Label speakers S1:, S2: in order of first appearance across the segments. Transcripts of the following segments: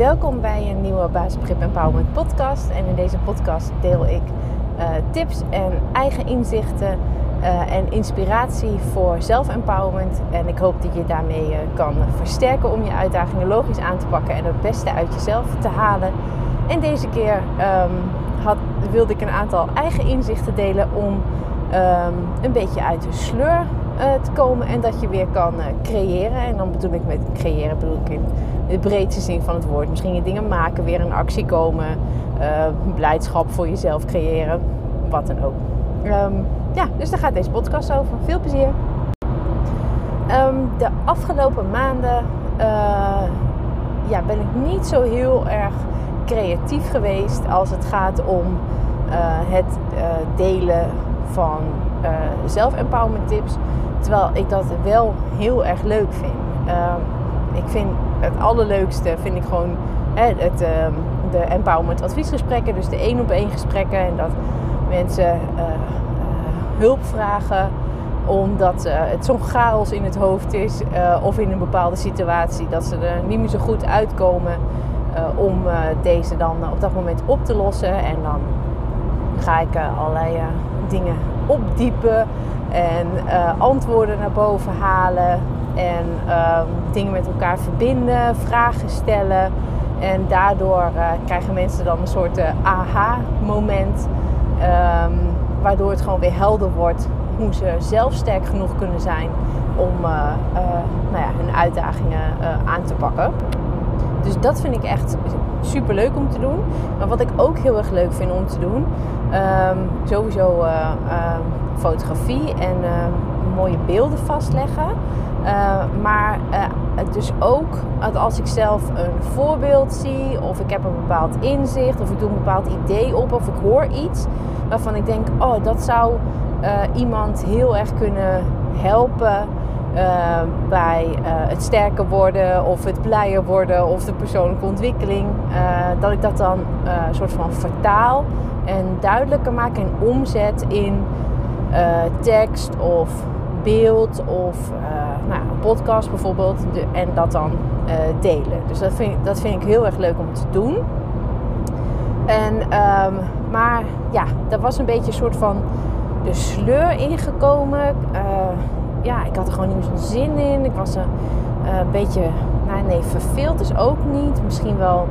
S1: Welkom bij een nieuwe Basisbegrip Empowerment podcast. En in deze podcast deel ik uh, tips en eigen inzichten uh, en inspiratie voor zelfempowerment. En ik hoop dat je daarmee uh, kan versterken om je uitdagingen logisch aan te pakken en het beste uit jezelf te halen. En deze keer um, had, wilde ik een aantal eigen inzichten delen om um, een beetje uit de sleur te komen en dat je weer kan creëren. En dan bedoel ik met creëren, bedoel ik in de breedste zin van het woord. Misschien je dingen maken, weer in actie komen, uh, blijdschap voor jezelf creëren, wat dan ook. Um, ja, dus daar gaat deze podcast over. Veel plezier. Um, de afgelopen maanden ja, ben ik niet zo heel erg creatief geweest als het gaat om het delen van zelf-empowerment tips. Terwijl ik dat wel heel erg leuk vind. Um, ik vind het allerleukste vind ik gewoon hè, het, uh, de empowerment adviesgesprekken. Dus de één op één gesprekken. En dat mensen uh, uh, hulp vragen omdat uh, het zo'n chaos in het hoofd is. of in een bepaalde situatie. Dat ze er niet meer zo goed uitkomen om deze dan op dat moment op te lossen. En dan ga ik allerlei dingen opdiepen. En antwoorden naar boven halen en um, dingen met elkaar verbinden, vragen stellen. En daardoor uh, krijgen mensen dan een soort uh, aha-moment. Um, waardoor het gewoon weer helder wordt hoe ze zelf sterk genoeg kunnen zijn om nou ja, hun uitdagingen aan te pakken. Dus dat vind ik echt super leuk om te doen. Maar wat ik ook heel erg leuk vind om te doen, um, sowieso fotografie en mooie beelden vastleggen. Uh, maar uh, dus ook als ik zelf een voorbeeld zie, of ik heb een bepaald inzicht, of ik doe een bepaald idee op, of ik hoor iets waarvan ik denk: oh, dat zou uh, iemand heel erg kunnen helpen bij het sterker worden, of het blijer worden, of de persoonlijke ontwikkeling. dat ik dat dan een soort van vertaal en duidelijker maak en omzet in tekst of beeld of uh, nou, een podcast bijvoorbeeld. De, en dat dan uh, delen. Dus dat vind, dat vind ik heel erg leuk om te doen. En, um, maar ja, daar was een beetje een soort van de sleur ingekomen. Ja, ik had er gewoon niet meer zo'n zin in. Ik was een beetje, nou nee, verveeld is ook niet. Misschien wel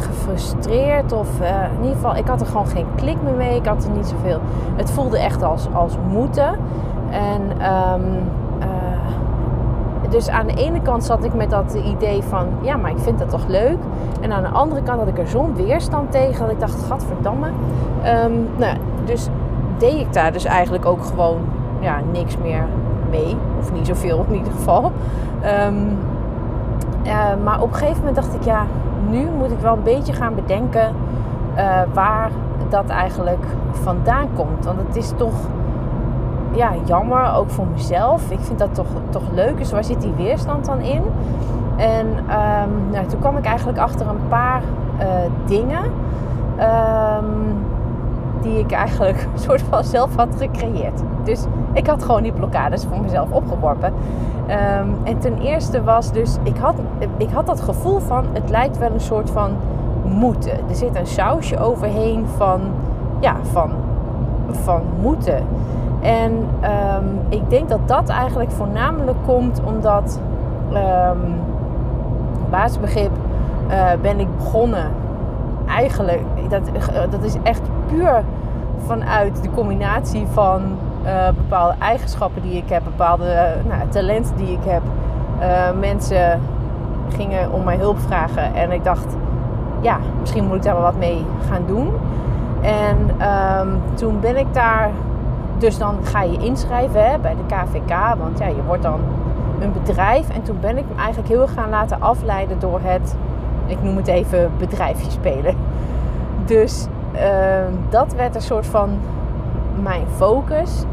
S1: gefrustreerd of uh, in ieder geval, ik had er gewoon geen klik meer mee. Ik had er niet zoveel. Het voelde echt als, als moeten. En um, uh, dus aan de ene kant zat ik met dat idee van, ja, maar ik vind dat toch leuk. En aan de andere kant had ik er zo'n weerstand tegen dat ik dacht, gadverdamme. Um, nou, dus deed ik daar dus eigenlijk ook gewoon ja, niks meer mee. Of niet zoveel in ieder geval. Um, uh, maar op een gegeven moment dacht ik, ja, nu moet ik wel een beetje gaan bedenken uh, waar dat eigenlijk vandaan komt. Want het is toch ja, jammer, ook voor mezelf. Ik vind dat toch, toch leuk. Dus waar zit die weerstand dan in? En um, nou, toen kwam ik eigenlijk achter een paar uh, dingen um, die ik eigenlijk een soort van zelf had gecreëerd. Dus ik had gewoon die blokkades voor mezelf opgeworpen. Um, en ten eerste was dus, ik had, ik had dat gevoel van, het lijkt wel een soort van moeten. Er zit een sausje overheen van, ja, van, van moeten. En um, ik denk dat dat eigenlijk voornamelijk komt omdat um, basisbegrip uh, ben ik begonnen. Eigenlijk, dat, dat is echt puur vanuit de combinatie van uh, bepaalde eigenschappen die ik heb, bepaalde uh, nou, talenten die ik heb. mensen gingen om mij hulp vragen en ik dacht, ja, misschien moet ik daar wel wat mee gaan doen. En um, toen ben ik daar dus dan ga je inschrijven hè, bij de KVK, want ja, je wordt dan een bedrijf. En toen ben ik me eigenlijk heel gaan laten afleiden door het, ik noem het even, bedrijfje spelen. Dus dat werd een soort van mijn focus.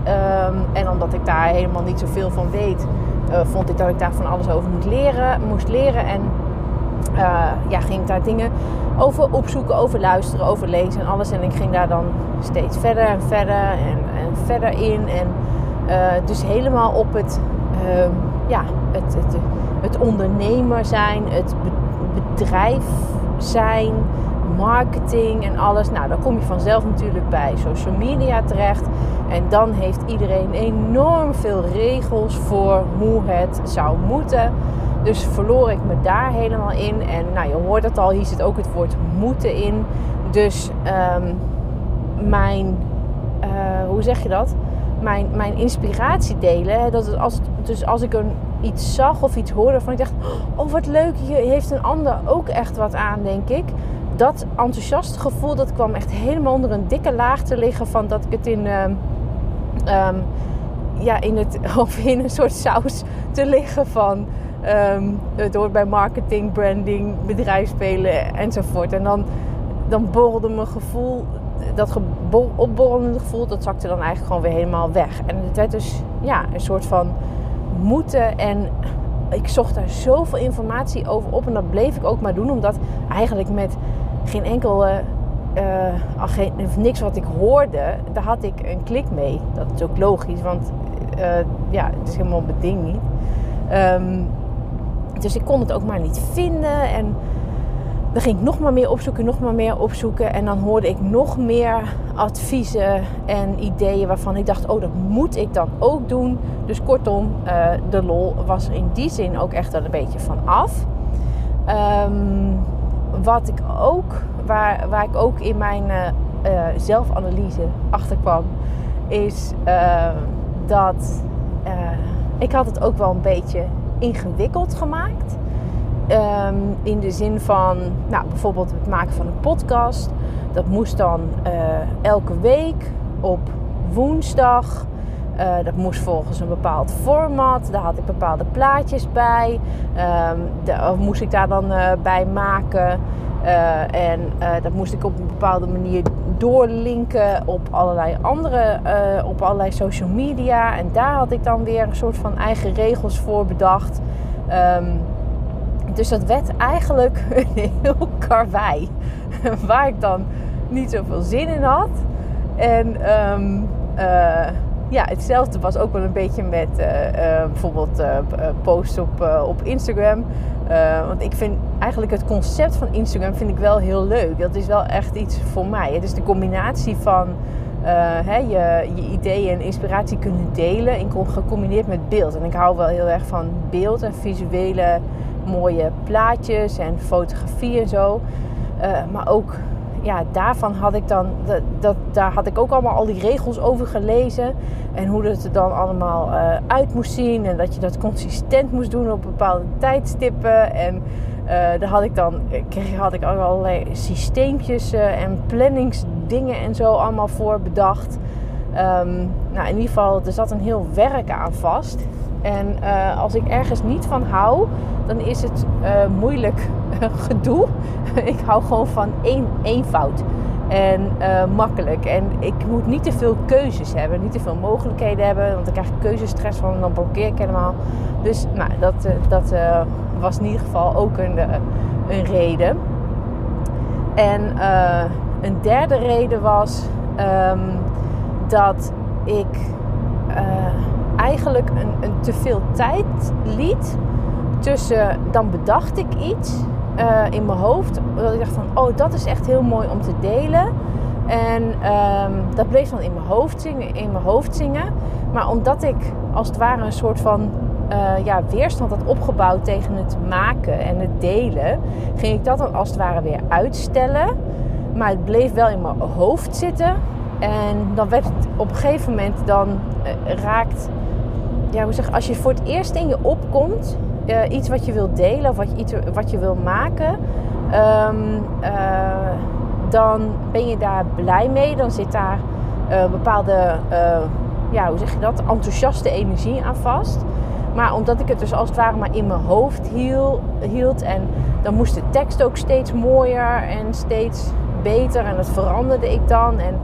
S1: Um, en omdat ik daar helemaal niet zoveel van weet, uh, vond ik dat ik daar van alles over moest leren. Moest leren en uh, ja, ging ik daar dingen over opzoeken, over luisteren, over lezen en alles. En ik ging daar dan steeds verder en verder en, en verder in. En uh, dus helemaal op het, uh, ja, het, het, het ondernemer zijn, het bedrijf zijn, marketing en alles. Nou, dan kom je vanzelf natuurlijk bij social media terecht. En dan heeft iedereen enorm veel regels voor hoe het zou moeten. Dus verloor ik me daar helemaal in. En nou, je hoort het al, hier zit ook het woord moeten in. Dus um, mijn, uh, hoe zeg je dat? Mijn, mijn inspiratie delen. Dat als, dus als ik een, iets zag of iets hoorde waarvan ik dacht: Oh, wat leuk, hier heeft een ander ook echt wat aan, denk ik. Dat enthousiaste gevoel dat kwam echt helemaal onder een dikke laag te liggen van dat ik het in. Uh, um, ja, in, het, of in een soort saus te liggen van um, het hoort bij marketing, branding, bedrijfsspelen enzovoort. En dan, dan borrelde mijn gevoel, dat opborrelende gevoel, dat zakte dan eigenlijk gewoon weer helemaal weg. En het werd dus ja, een soort van moeten en ik zocht daar zoveel informatie over op en dat bleef ik ook maar doen, omdat eigenlijk met geen enkel uh, geen, niks wat ik hoorde, daar had ik een klik mee. Dat is ook logisch, want uh, ja, het is helemaal mijn ding niet. Um, dus ik kon het ook maar niet vinden. En dan ging ik nog maar meer opzoeken, nog maar meer opzoeken. En dan hoorde ik nog meer adviezen en ideeën waarvan ik dacht: oh, dat moet ik dan ook doen. Dus kortom, de lol was in die zin ook echt wel een beetje van af. Um, wat ik ook, waar, waar ik ook in mijn uh, uh, zelfanalyse achter kwam, is dat ik had het ook wel een beetje ingewikkeld gemaakt. Um, in de zin van, nou, bijvoorbeeld het maken van een podcast. Dat moest dan elke week op woensdag. Uh, dat moest volgens een bepaald format. Daar had ik bepaalde plaatjes bij. Um, de, moest ik daar dan uh, bij maken. en dat moest ik op een bepaalde manier doorlinken op allerlei andere, op allerlei social media. En daar had ik dan weer een soort van eigen regels voor bedacht. Um, dus dat werd eigenlijk een heel karwei. Waar ik dan niet zoveel zin in had. En um, ja, hetzelfde was ook wel een beetje met uh, uh, bijvoorbeeld posts op, op Instagram. Uh, want ik vind eigenlijk het concept van Instagram vind ik wel heel leuk. Dat is wel echt iets voor mij. Het is de combinatie van uh, hè, je, je ideeën en inspiratie kunnen delen. In, gecombineerd met beeld. En ik hou wel heel erg van beeld en visuele mooie plaatjes en fotografie en zo. Uh, maar ook ja, daarvan had ik dan, dat, dat, daar had ik ook allemaal al die regels over gelezen. En hoe dat er dan allemaal uh, uit moest zien. En dat je dat consistent moest doen op bepaalde tijdstippen. En uh, daar had ik dan kreeg, had ik ook allerlei systeempjes uh, en planningsdingen en zo allemaal voor bedacht. Um, nou, in ieder geval, er zat een heel werk aan vast. En als ik ergens niet van hou, dan is het moeilijk gedoe. ik hou gewoon van één, eenvoud en uh, makkelijk. En ik moet niet te veel keuzes hebben, niet te veel mogelijkheden hebben, want dan krijg ik keuzestress van en dan blokkeer ik helemaal. Dus nou, dat, dat was in ieder geval ook een, een reden. En een derde reden was um, dat ik eigenlijk een, een te veel tijd liet tussen dan bedacht ik iets uh, in mijn hoofd. Dat ik dacht van, oh, dat is echt heel mooi om te delen. En um, dat bleef dan in mijn hoofd zingen, in mijn hoofd zingen. Maar omdat ik als het ware een soort van uh, ja, weerstand had opgebouwd tegen het maken en het delen, ging ik dat dan als het ware weer uitstellen. Maar het bleef wel in mijn hoofd zitten. En dan werd het op een gegeven moment dan uh, raakt. Ja, hoe zeg, als je voor het eerst in je opkomt, uh, iets wat je wilt delen of wat je, iets wat je wil maken, um, uh, dan ben je daar blij mee. Dan zit daar uh, bepaalde, ja, hoe zeg je dat, enthousiaste energie aan vast. Maar omdat ik het dus als het ware maar in mijn hoofd hield, hield en dan moest de tekst ook steeds mooier en steeds beter en dat veranderde ik dan. En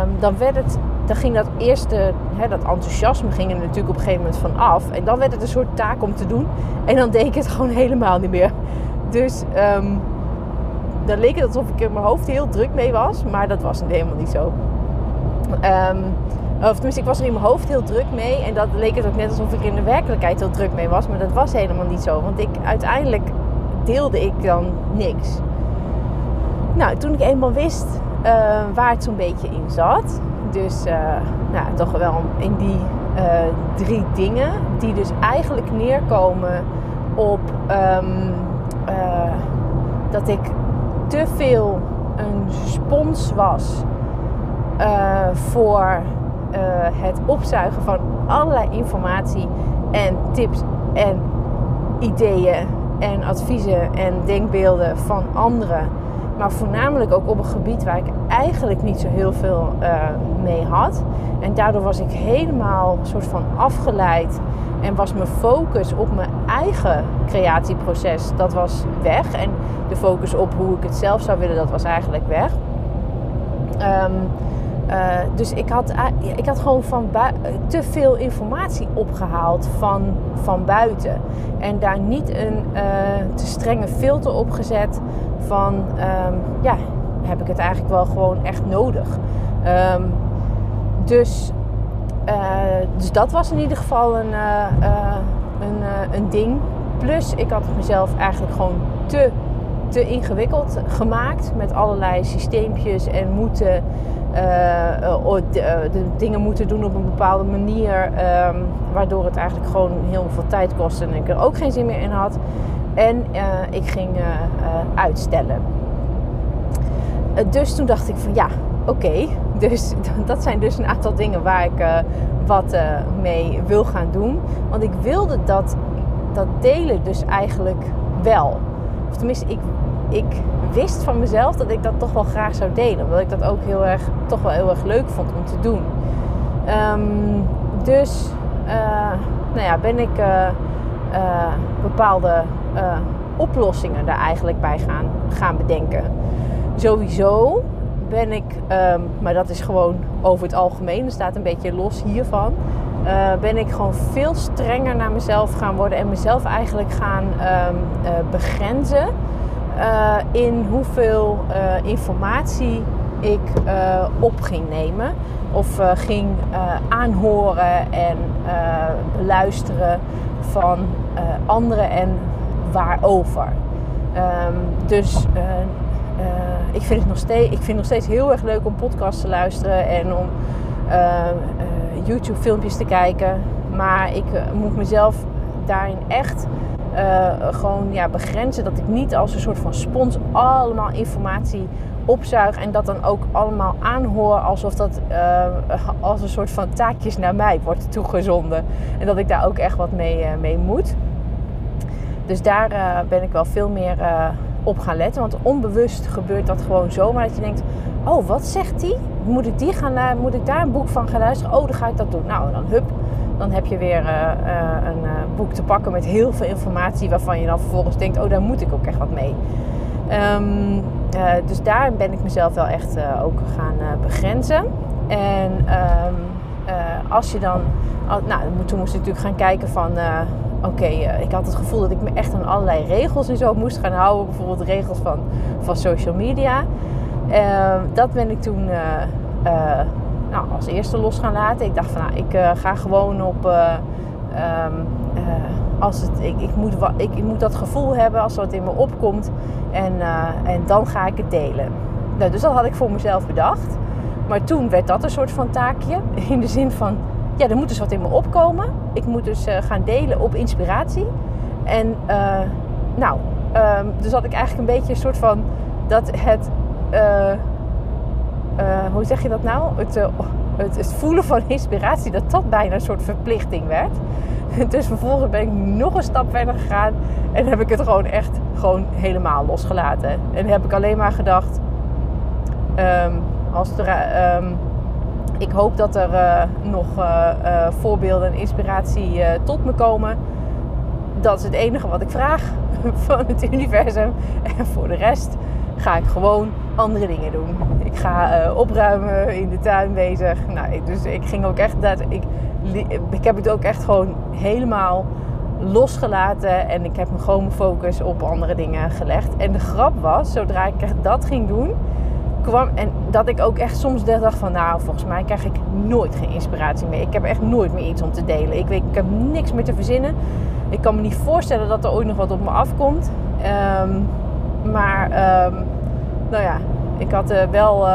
S1: um, dan werd het dan ging dat eerste, hè, dat enthousiasme ging er natuurlijk op een gegeven moment van af. En dan werd het een soort taak om te doen. En dan deed ik het gewoon helemaal niet meer. Dus um, dan leek het alsof ik in mijn hoofd heel druk mee was. Maar dat was helemaal niet zo. Um, of tenminste, ik was er in mijn hoofd heel druk mee. En dat leek het ook net alsof ik in de werkelijkheid heel druk mee was. Maar dat was helemaal niet zo. Want ik uiteindelijk deelde ik dan niks. Nou, toen ik eenmaal wist uh, waar het zo'n beetje in zat, dus uh, nou, toch wel in die uh, drie dingen, die dus eigenlijk neerkomen op um, dat ik te veel een spons was voor het opzuigen van allerlei informatie en tips en ideeën en adviezen en denkbeelden van anderen. Maar voornamelijk ook op een gebied waar ik eigenlijk niet zo heel veel uh, mee had. En daardoor was ik helemaal soort van afgeleid. En was mijn focus op mijn eigen creatieproces, dat was weg. En de focus op hoe ik het zelf zou willen, dat was eigenlijk weg. Um, uh, dus ik had, ik had gewoon van te veel informatie opgehaald van, van buiten. En daar niet een te strenge filter op gezet van, um, ja, heb ik het eigenlijk wel gewoon echt nodig. Um, dus, uh, dus dat was in ieder geval een, een, een ding. Plus, ik had mezelf eigenlijk gewoon te, te ingewikkeld gemaakt met allerlei systeempjes en moeten de, de, dingen moeten doen op een bepaalde manier. Um, waardoor het eigenlijk gewoon heel veel tijd kostte en ik er ook geen zin meer in had. En ik ging uitstellen. Dus toen dacht ik van ja, oké. Dus dat zijn dus een aantal dingen waar ik wat mee wil gaan doen. Want ik wilde dat, dat delen dus eigenlijk wel. Of tenminste, ik, ik wist van mezelf dat ik dat toch wel graag zou delen. Omdat ik dat ook heel erg, toch wel heel erg leuk vond om te doen. Um, dus nou ja, ben ik bepaalde oplossingen daar eigenlijk bij gaan, gaan bedenken. Sowieso ben ik, um, maar dat is gewoon over het algemeen, dat staat een beetje los hiervan. ben ik gewoon veel strenger naar mezelf gaan worden en mezelf eigenlijk gaan um, begrenzen uh, in hoeveel informatie ik op ging nemen of ging aanhoren en beluisteren van anderen en waarover. Um, dus ik, vind het nog steeds, ik vind nog steeds heel erg leuk om podcasts te luisteren en om YouTube filmpjes te kijken. Maar ik moet mezelf daarin echt gewoon ja, begrenzen. Dat ik niet als een soort van spons allemaal informatie opzuig. En dat dan ook allemaal aanhoor alsof dat als een soort van taakjes naar mij wordt toegezonden. En dat ik daar ook echt wat mee, mee moet. Dus daar ben ik wel veel meer op gaan letten. Want onbewust gebeurt dat gewoon zomaar dat je denkt... Oh, wat zegt die? Moet ik, die gaan, moet ik daar een boek van gaan luisteren? Oh, dan ga ik dat doen. Nou, dan hup, dan heb je weer uh, een uh, boek te pakken met heel veel informatie waarvan je dan vervolgens denkt, oh daar moet ik ook echt wat mee. Uh, dus daar ben ik mezelf wel echt ook gaan begrenzen. En um, als je dan, nou toen moest ik natuurlijk gaan kijken van, oké, ik had het gevoel dat ik me echt aan allerlei regels en zo moest gaan houden. Bijvoorbeeld regels van, van social media. Ehm, dat ben ik toen nou, als eerste los gaan laten. Ik dacht van nou, ik ga gewoon op. Uh, als het, ik, ik, moet, ik, ik, moet dat gevoel hebben als wat in me opkomt. En, en dan ga ik het delen. Nou, dus dat had ik voor mezelf bedacht. Maar toen werd dat een soort van taakje. In de zin van, ja, er moet dus wat in me opkomen. Ik moet dus gaan delen op inspiratie. En nou, um, dus had ik eigenlijk een beetje een soort van dat het uh, hoe zeg je dat nou? Het, uh, het, het, voelen van inspiratie, dat dat bijna een soort verplichting werd. Dus vervolgens ben ik nog een stap verder gegaan en heb ik het gewoon echt gewoon helemaal losgelaten. En heb ik alleen maar gedacht, um, als er, ik hoop dat er uh, nog voorbeelden en inspiratie tot me komen. Dat is het enige wat ik vraag van het universum. En voor de rest ga ik gewoon andere dingen doen. Ik ga opruimen, in de tuin bezig. Nou, dus ik ging ook echt dat. Ik, ik heb het ook echt gewoon helemaal losgelaten. En ik heb me gewoon mijn focus op andere dingen gelegd. En de grap was, zodra ik dat ging doen, kwam. En dat ik ook echt soms dacht van, nou, volgens mij krijg ik nooit geen inspiratie meer. Ik heb echt nooit meer iets om te delen. Ik, weet, ik heb niks meer te verzinnen. Ik kan me niet voorstellen dat er ooit nog wat op me afkomt. Ehm, maar ehm, nou ja, ik had uh, wel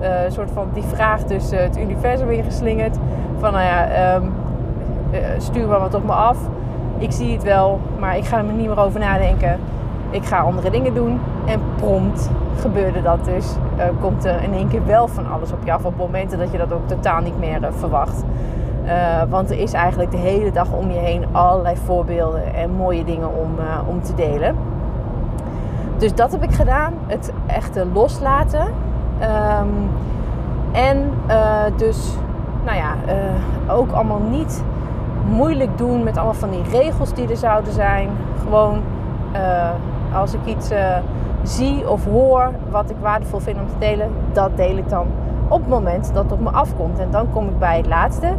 S1: een soort van die vraag tussen het universum ingeslingerd. Van nou ja, ehm, stuur maar wat op me af. Ik zie het wel, maar ik ga er niet meer over nadenken. Ik ga andere dingen doen. En prompt gebeurde dat dus. komt er in één keer wel van alles op je af. Op momenten dat je dat ook totaal niet meer verwacht. Uh, want er is eigenlijk de hele dag om je heen allerlei voorbeelden en mooie dingen om, om te delen. Dus dat heb ik gedaan. Het echte loslaten. Um, en dus, nou ja, ook allemaal niet moeilijk doen met allemaal van die regels die er zouden zijn. Gewoon als ik iets zie of hoor wat ik waardevol vind om te delen, dat deel ik dan op het moment dat het op me afkomt. En dan kom ik bij het laatste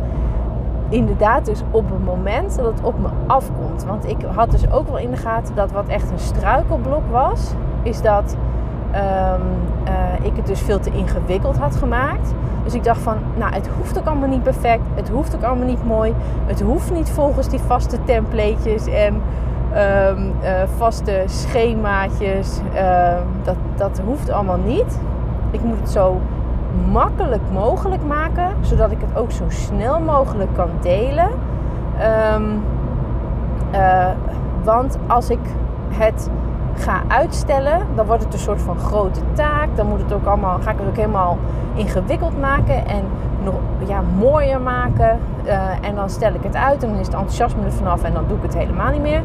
S1: inderdaad dus op het moment dat het op me afkomt. Want ik had dus ook wel in de gaten dat wat echt een struikelblok was, is dat um, uh, ik het dus veel te ingewikkeld had gemaakt. Dus ik dacht van, nou het hoeft ook allemaal niet perfect, het hoeft ook allemaal niet mooi, het hoeft niet volgens die vaste templatejes en um, uh, vaste schemaatjes. Uh, dat, dat hoeft allemaal niet. Ik moet het zo makkelijk mogelijk maken, zodat ik het ook zo snel mogelijk kan delen. Um, uh, want als ik het ga uitstellen, dan wordt het een soort van grote taak. Dan moet het ook allemaal, ga ik het ook helemaal ingewikkeld maken en nog ja, mooier maken. Uh, en dan stel ik het uit en dan is het enthousiasme er vanaf en dan doe ik het helemaal niet meer.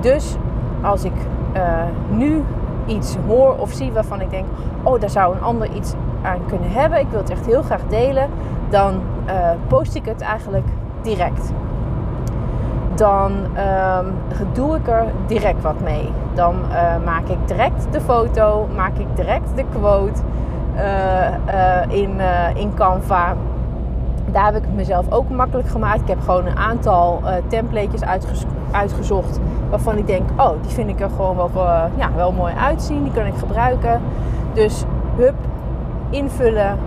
S1: Dus als ik uh, nu iets hoor of zie waarvan ik denk: oh, daar zou een ander iets aan kunnen hebben. Ik wil het echt heel graag delen. Dan uh, post ik het eigenlijk direct. Dan um, doe ik er direct wat mee. Dan uh, maak ik direct de foto, maak ik direct de quote uh, in, in Canva. Daar heb ik het mezelf ook makkelijk gemaakt. Ik heb gewoon een aantal templatejes uitgezocht waarvan ik denk, oh, die vind ik er gewoon wel, ja, wel mooi uitzien. Die kan ik gebruiken. Dus hup, invullen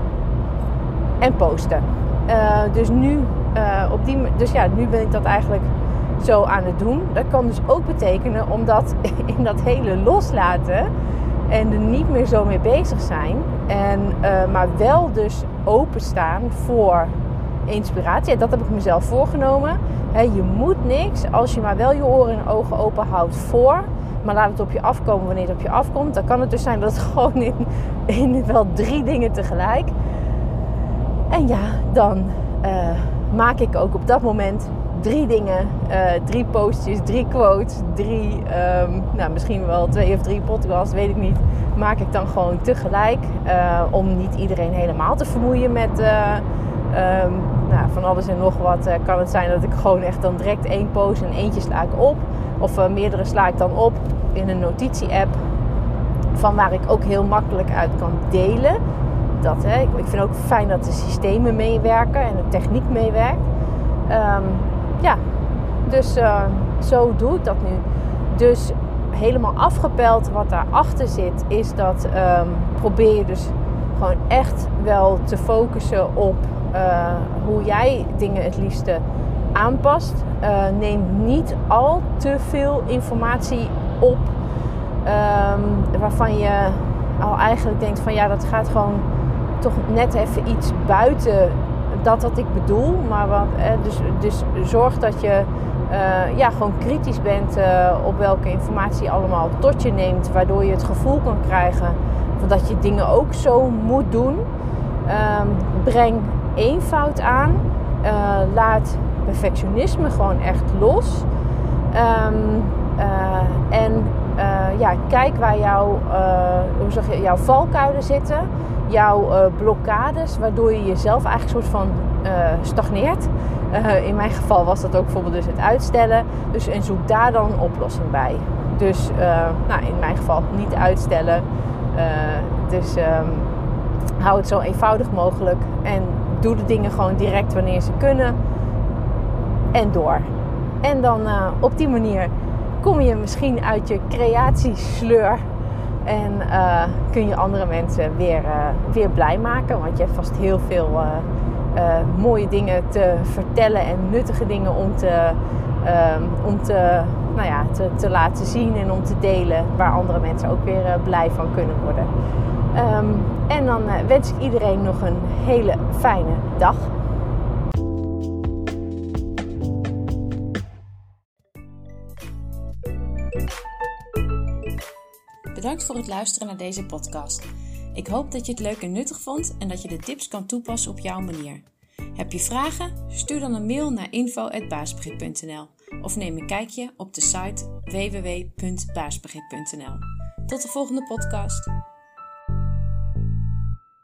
S1: en posten. Uh, dus nu, uh, op die, dus ja, nu ben ik dat eigenlijk zo aan het doen. Dat kan dus ook betekenen omdat in dat hele loslaten en er niet meer zo mee bezig zijn, en, maar wel dus openstaan voor inspiratie. dat heb ik mezelf voorgenomen. Je moet niks als je maar wel je oren en ogen open houdt voor maar laat het op je afkomen wanneer het op je afkomt. Dan kan het dus zijn dat het gewoon in, in wel drie dingen tegelijk. En ja, dan uh, maak ik ook op dat moment drie dingen, uh, drie postjes, drie quotes, drie, um, nou misschien wel twee of drie podcasts, weet ik niet. Maak ik dan gewoon tegelijk uh, om niet iedereen helemaal te vermoeien met um, nou, van alles en nog wat. kan het zijn dat ik gewoon echt dan direct één post en eentje sla ik op. Of uh, meerdere sla ik dan op in een notitie-app. Van waar ik ook heel makkelijk uit kan delen. Dat, hè, ik vind ook fijn dat de systemen meewerken en de techniek meewerkt. Um, ja, dus uh, zo doe ik dat nu. Dus helemaal afgepeld wat daarachter zit, is dat um, probeer je dus gewoon echt wel te focussen op hoe jij dingen het liefste aanpast. Uh, neem niet al te veel informatie op um, waarvan je al eigenlijk denkt van ja, dat gaat gewoon toch net even iets buiten dat wat ik bedoel. Maar wat, eh, dus, dus zorg dat je ja, gewoon kritisch bent op welke informatie je allemaal tot je neemt, waardoor je het gevoel kan krijgen dat je dingen ook zo moet doen. Um, breng eenvoud aan. Uh, laat perfectionisme gewoon echt los. Um, uh, en uh, ja, kijk waar jouw, hoe zeg je, jouw valkuilen zitten, jouw blokkades, waardoor je jezelf eigenlijk soort van stagneert. in mijn geval was dat ook bijvoorbeeld dus het uitstellen. Dus en zoek daar dan een oplossing bij. Dus nou, in mijn geval niet uitstellen. dus um, hou het zo eenvoudig mogelijk en doe de dingen gewoon direct wanneer ze kunnen en door. En dan uh, op die manier kom je misschien uit je creatiesleur en uh, kun je andere mensen weer, uh, weer blij maken. Want je hebt vast heel veel mooie dingen te vertellen en nuttige dingen om te, om te nou ja, te, te, laten zien en om te delen waar andere mensen ook weer blij van kunnen worden. Um, en dan uh, wens ik iedereen nog een hele fijne dag.
S2: Bedankt voor het luisteren naar deze podcast. Ik hoop dat je het leuk en nuttig vond en dat je de tips kan toepassen op jouw manier. Heb je vragen? Stuur dan een mail naar info.baasbegrip.nl of neem een kijkje op de site www.baasbegrip.nl. Tot de volgende podcast.